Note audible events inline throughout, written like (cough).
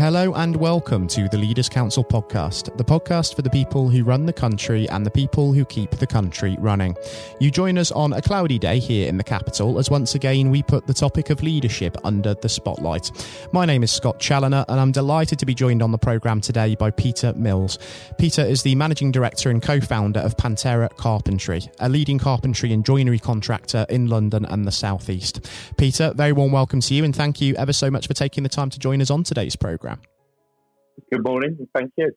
Hello and welcome to the Leaders Council podcast, the podcast for the people who run the country and the people who keep the country running. You join us on a cloudy day here in the capital as once again we put the topic of leadership under the spotlight. My name is Scott Challoner and I'm delighted to be joined on the programme today by Peter Mills. Peter is the managing director and co founder of Pantera Carpentry, a leading carpentry and joinery contractor in London and the Southeast. Peter, very warm welcome to you and thank you ever so much for taking the time to join us on today's programme. Good morning. Thank you.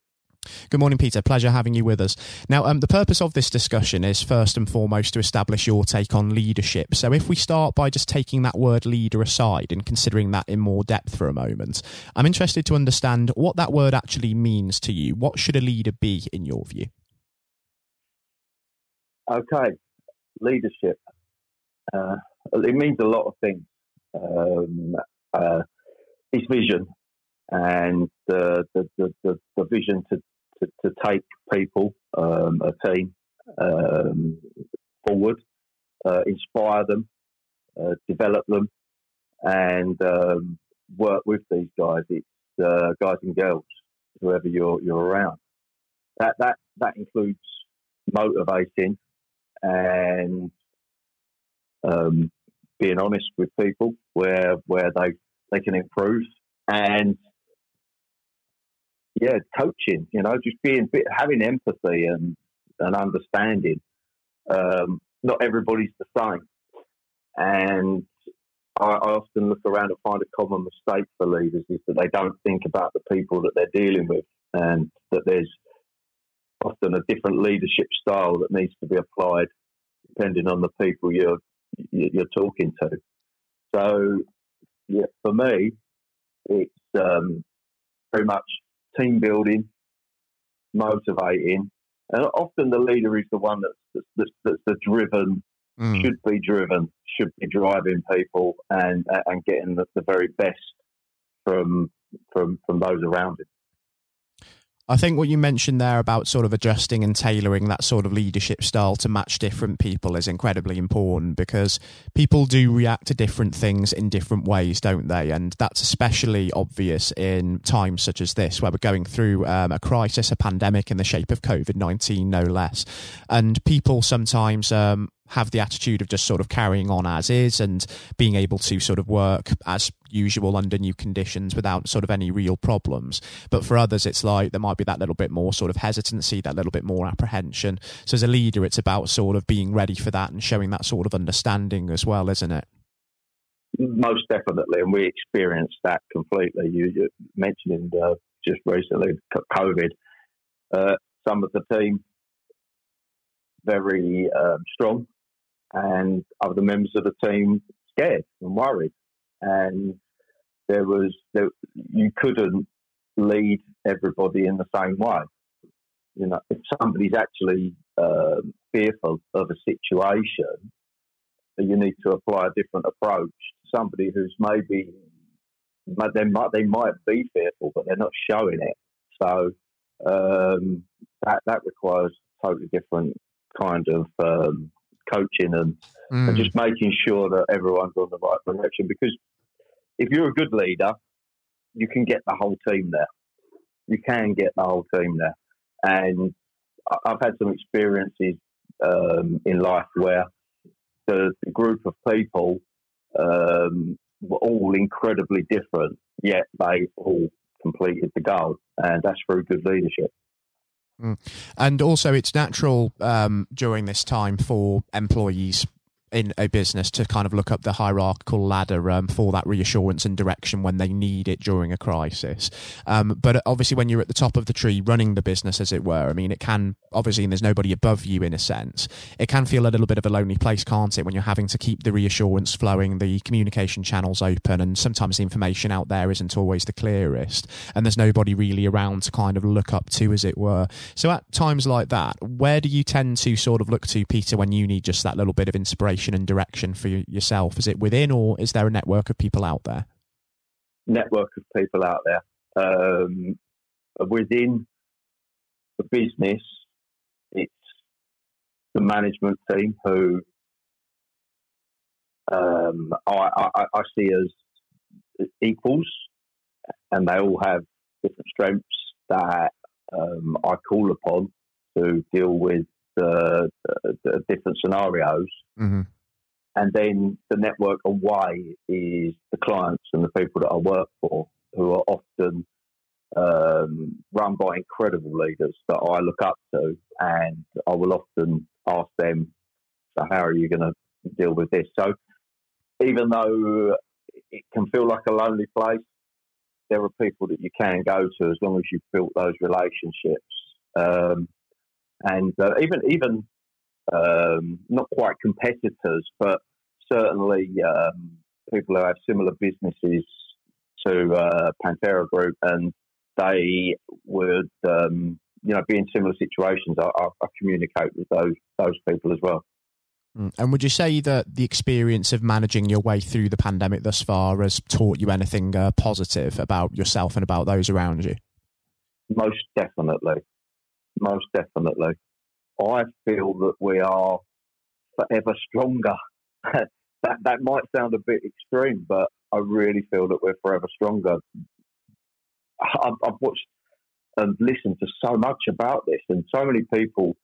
Good morning, Peter. Pleasure having you with us. Now, um, the purpose of this discussion is first and foremost to establish your take on leadership. So, if we start by just taking that word leader aside and considering that in more depth for a moment, I'm interested to understand what that word actually means to you. What should a leader be, in your view? Okay, leadership. Uh, it means a lot of things. Um, uh, it's vision and the the, the, the, the vision to, to, to, take people, um, a team, um, forward, uh, inspire them, uh, develop them, and um, work with these guys. It's uh, guys and girls, whoever you're you're around. That that that includes motivating and um, being honest with people where where they they can improve and yeah, coaching. You know, just being having empathy and and understanding. Um, not everybody's the same, and I, I, often look around and find a common mistake for leaders is that they don't think about the people that they're dealing with, and that there's often a different leadership style that needs to be applied depending on the people you're you're talking to. So, yeah, for me, it's um, very much team building, motivating. And often the leader is the one that's that's, that's, the driven, mm. should be driven, should be driving people and and getting the, the very best from from from those around him. I think what you mentioned there about sort of adjusting and tailoring that sort of leadership style to match different people is incredibly important because people do react to different things in different ways, don't they? And that's especially obvious in times such as this, where we're going through um, a crisis, a pandemic in the shape of COVID 19, no less. And people sometimes um, have the attitude of just sort of carrying on as is and being able to sort of work as usual under new conditions without sort of any real problems. But for others, it's like there might be that little bit more sort of hesitancy, that little bit more apprehension. So as a leader, it's about sort of being ready for that and showing that sort of understanding as well, isn't it? Most definitely, and we experienced that completely. You, mentioned uh, just recently COVID. Uh, some of the team very um, strong and other members of the team scared and worried. And there was there, you couldn't lead everybody in the same way. You know, if somebody's actually uh, fearful of a situation, you need to apply a different approach. To Somebody who's maybe they might they might be fearful, but they're not showing it. So um, that that requires totally different kind of um, coaching and, mm. and just making sure that everyone's on the right direction. Because if you're a good leader, you can get the whole team there. You can get the whole team there. And I've had some experiences um, in life where the, the group of people um, were all incredibly different, yet they all completed the goal. And that's through good leadership. Mm. And also, it's natural um, during this time for employees in a business to kind of look up the hierarchical ladder um, for that reassurance and direction when they need it during a crisis. Um, but obviously, when you're at the top of the tree running the business, as it were, I mean, it can obviously, and there's nobody above you in a sense, it can feel a little bit of a lonely place, can't it, when you're having to keep the reassurance flowing, the communication channels open, and sometimes the information out there isn't always the clearest, and there's nobody really around to kind of look up to, as it were. So at times like that, where do you tend to sort of look to, Peter, when you need just that little bit of inspiration? And direction for yourself? Is it within, or is there a network of people out there? Network of people out there um, within the business. It's the management team who um, I, I, I see as equals, and they all have different strengths that um, I call upon to deal with the, the, the different scenarios. Mm-hmm. And then the network away is the clients and the people that I work for, who are often um, run by incredible leaders that I look up to. And I will often ask them, So, how are you going to deal with this? So, even though it can feel like a lonely place, there are people that you can go to as long as you've built those relationships. Um, and uh, even even um, not quite competitors, but certainly um, people who have similar businesses to uh, Pantera Group, and they would um, you know be in similar situations. I, I, I communicate with those those people as well. Mm. And would you say that the experience of managing your way through the pandemic thus far has taught you anything uh, positive about yourself and about those around you? Most definitely. Most definitely. I feel that we are forever stronger. (laughs) that that might sound a bit extreme, but I really feel that we're forever stronger. I've, I've watched and listened to so much about this, and so many people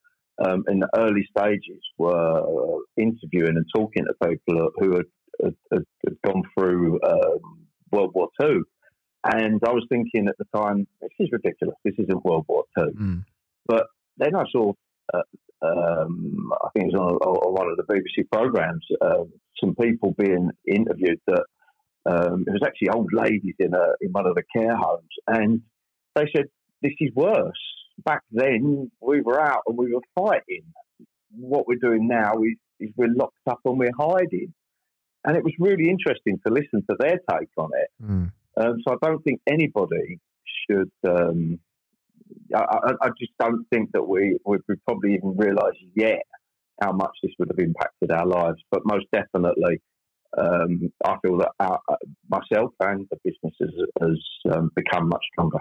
um, in the early stages were interviewing and talking to people who had, had, had, gone through um, World War Two. And I was thinking at the time, this is ridiculous. This isn't World War Two. Mm. But then I saw, uh, um, I think it was on, on, one of the BBC programs, uh, some people being interviewed that um, it was actually old ladies in a in one of the care homes, and they said this is worse back then we were out and we were fighting. What we're doing now is, is we're locked up and we're hiding. And it was really interesting to listen to their take on it. Mm. Um, so I don't think anybody should. Um, I, I, just don't think that we we probably even realise yet how much this would have impacted our lives. But most definitely, um, I feel that our, myself and the business has, has um, become much stronger.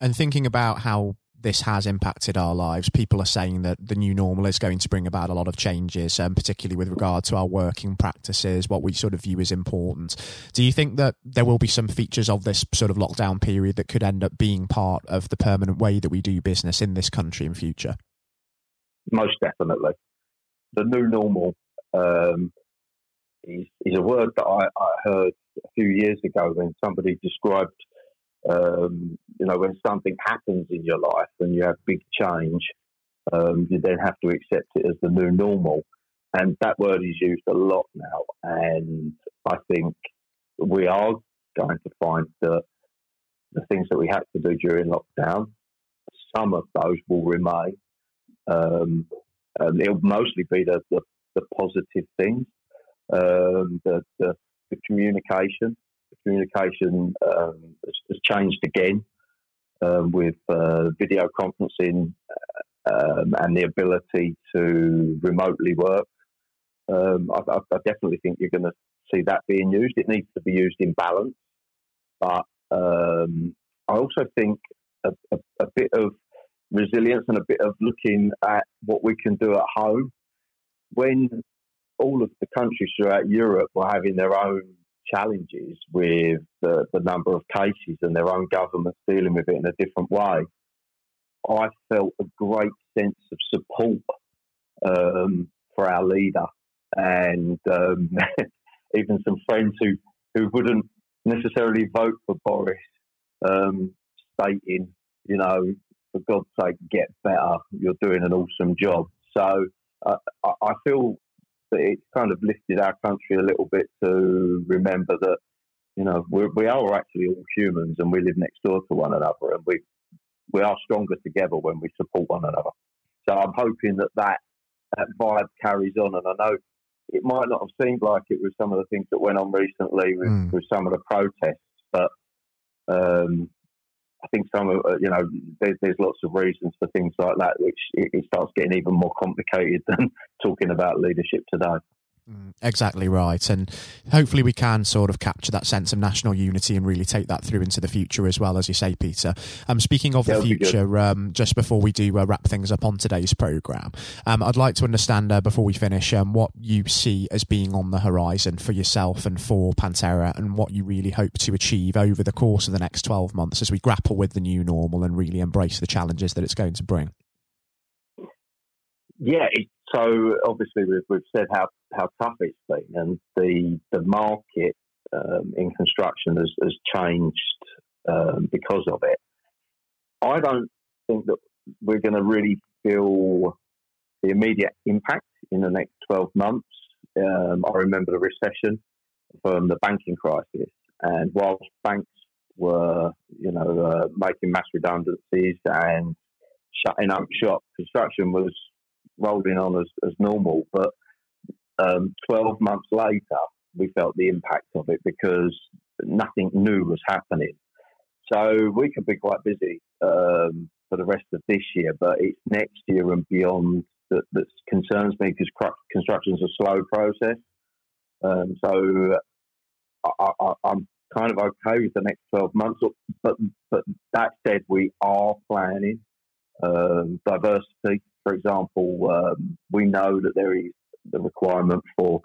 And thinking about how this has impacted our lives. People are saying that the new normal is going to bring about a lot of changes, um, particularly with regard to our working practices, what we sort of view as important. Do you think that there will be some features of this sort of lockdown period that could end up being part of the permanent way that we do business in this country in future? Most definitely. The new normal um, is, is a word that I, I heard a few years ago when somebody described um, you know, when something happens in your life and you have big change, um, you then have to accept it as the new normal. And that word is used a lot now. And I think we are going to find that the things that we had to do during lockdown, some of those will remain. Um, it'll mostly be the, the, the positive things, um, the, the, the communication, communication um, has, has, changed again um, with uh, video conferencing um, and the ability to remotely work. Um, I, I, definitely think you're going to see that being used. It needs to be used in balance, but um, I also think a, a, a bit of resilience and a bit of looking at what we can do at home when all of the countries throughout Europe were having their own challenges with the, the number of cases and their own governments dealing with it in a different way, I felt a great sense of support um, for our leader and um, (laughs) even some friends who, who wouldn't necessarily vote for Boris, um, stating, you know, for God's sake, get better. You're doing an awesome job. So uh, I feel that it's kind of lifted our country a little bit to remember that you know we're, we are actually all humans and we live next door to one another and we we are stronger together when we support one another. So I'm hoping that that, that vibe carries on, and I know it might not have seemed like it with some of the things that went on recently with, mm. with some of the protests, but um, I think some of uh, you know there's, there's lots of reasons for things like that, which it, it, starts getting even more complicated (laughs) than talking about leadership today. Exactly right. And hopefully we can sort of capture that sense of national unity and really take that through into the future as well, as you say, Peter. Um, speaking of the future, um, just before we do uh, wrap things up on today's programme, um, I'd like to understand uh, before we finish um, what you see as being on the horizon for yourself and for Pantera and what you really hope to achieve over the course of the next 12 months as we grapple with the new normal and really embrace the challenges that it's going to bring. Yeah, it, so obviously we've, we've said how, how tough it's been, and the the market um, in construction has, has changed um, because of it. I don't think that we're going to really feel the immediate impact in the next 12 months. Um, I remember the recession from the banking crisis, and whilst banks were, you know, uh, making mass redundancies and shutting up shop, construction was rolling on as, as normal. But um, 12 months later, we felt the impact of it because nothing new was happening. So we could be quite busy um, for the rest of this year, but it's next year and beyond that, that concerns me because construction is a slow process. Um, so I, am kind of okay with the next 12 months, but but that said, we are planning um, diversity for example, um, we know that there is the requirement for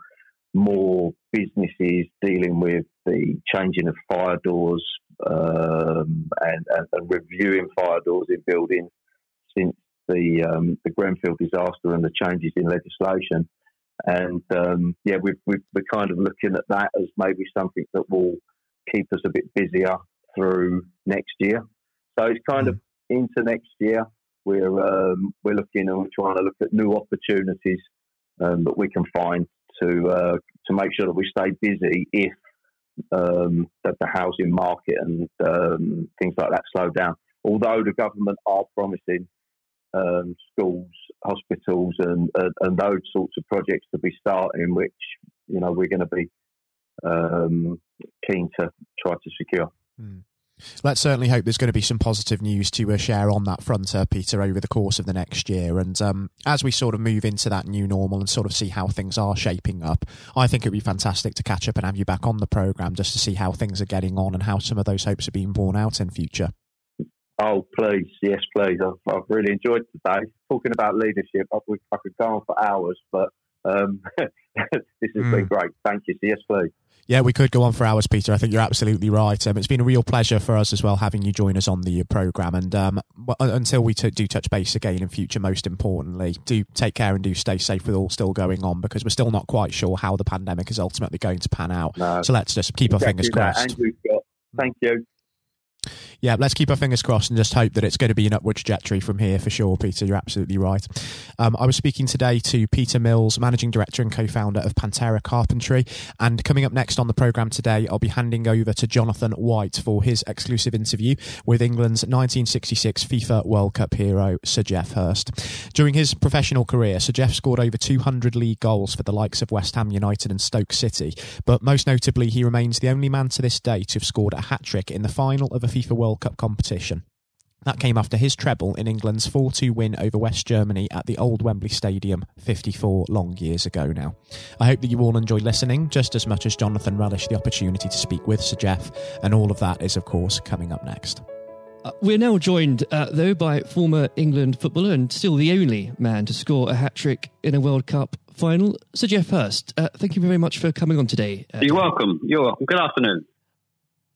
more businesses dealing with the changing of fire doors um, and, and, and, reviewing fire doors in buildings since the um, the Grenfell disaster and the changes in legislation. And um, yeah, we are kind of looking at that as maybe something that will keep us a bit busier through next year. So it's kind of into next year we're um, we're looking and we're trying to look at new opportunities um, that we can find to uh, to make sure that we stay busy if um, that the housing market and um, things like that slow down. Although the government are promising um, schools, hospitals, and, and, and those sorts of projects to be starting, which you know we're going to be um, keen to try to secure. Mm. Let's certainly hope there's going to be some positive news to uh, share on that front, uh, Peter, over the course of the next year. And um, as we sort of move into that new normal and sort of see how things are shaping up, I think it'd be fantastic to catch up and have you back on the programme just to see how things are getting on and how some of those hopes are being borne out in future. Oh, please. Yes, please. I've, I've really enjoyed today. Talking about leadership, I, I could go on for hours, but um, (laughs) this has mm. been great. Thank you. Yes, please. Yeah, we could go on for hours, Peter. I think you're absolutely right. Um, it's been a real pleasure for us as well having you join us on the program. And um, until we t- do touch base again in future, most importantly, do take care and do stay safe with all still going on because we're still not quite sure how the pandemic is ultimately going to pan out. No. So let's just keep our fingers crossed. Andrew, thank you yeah, let's keep our fingers crossed and just hope that it's going to be an upward trajectory from here for sure, Peter. You're absolutely right. Um, I was speaking today to Peter Mills, Managing Director and co founder of Pantera Carpentry. And coming up next on the programme today, I'll be handing over to Jonathan White for his exclusive interview with England's 1966 FIFA World Cup hero, Sir Geoff Hurst. During his professional career, Sir Geoff scored over 200 league goals for the likes of West Ham United and Stoke City. But most notably, he remains the only man to this day to have scored a hat trick in the final of a FIFA World World Cup competition. That came after his treble in England's 4 2 win over West Germany at the old Wembley Stadium 54 long years ago now. I hope that you all enjoyed listening just as much as Jonathan relished the opportunity to speak with Sir Geoff, and all of that is, of course, coming up next. Uh, we're now joined, uh, though, by former England footballer and still the only man to score a hat trick in a World Cup final, Sir Geoff Hurst. Uh, thank you very much for coming on today. Uh, You're welcome. You're welcome. Good afternoon.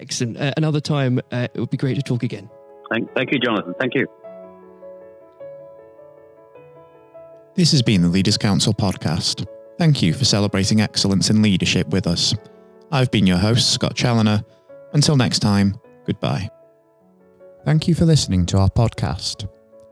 Excellent. Uh, another time, uh, it would be great to talk again. Thank, thank you, Jonathan. Thank you. This has been the Leaders Council podcast. Thank you for celebrating excellence in leadership with us. I've been your host, Scott Challoner. Until next time, goodbye. Thank you for listening to our podcast.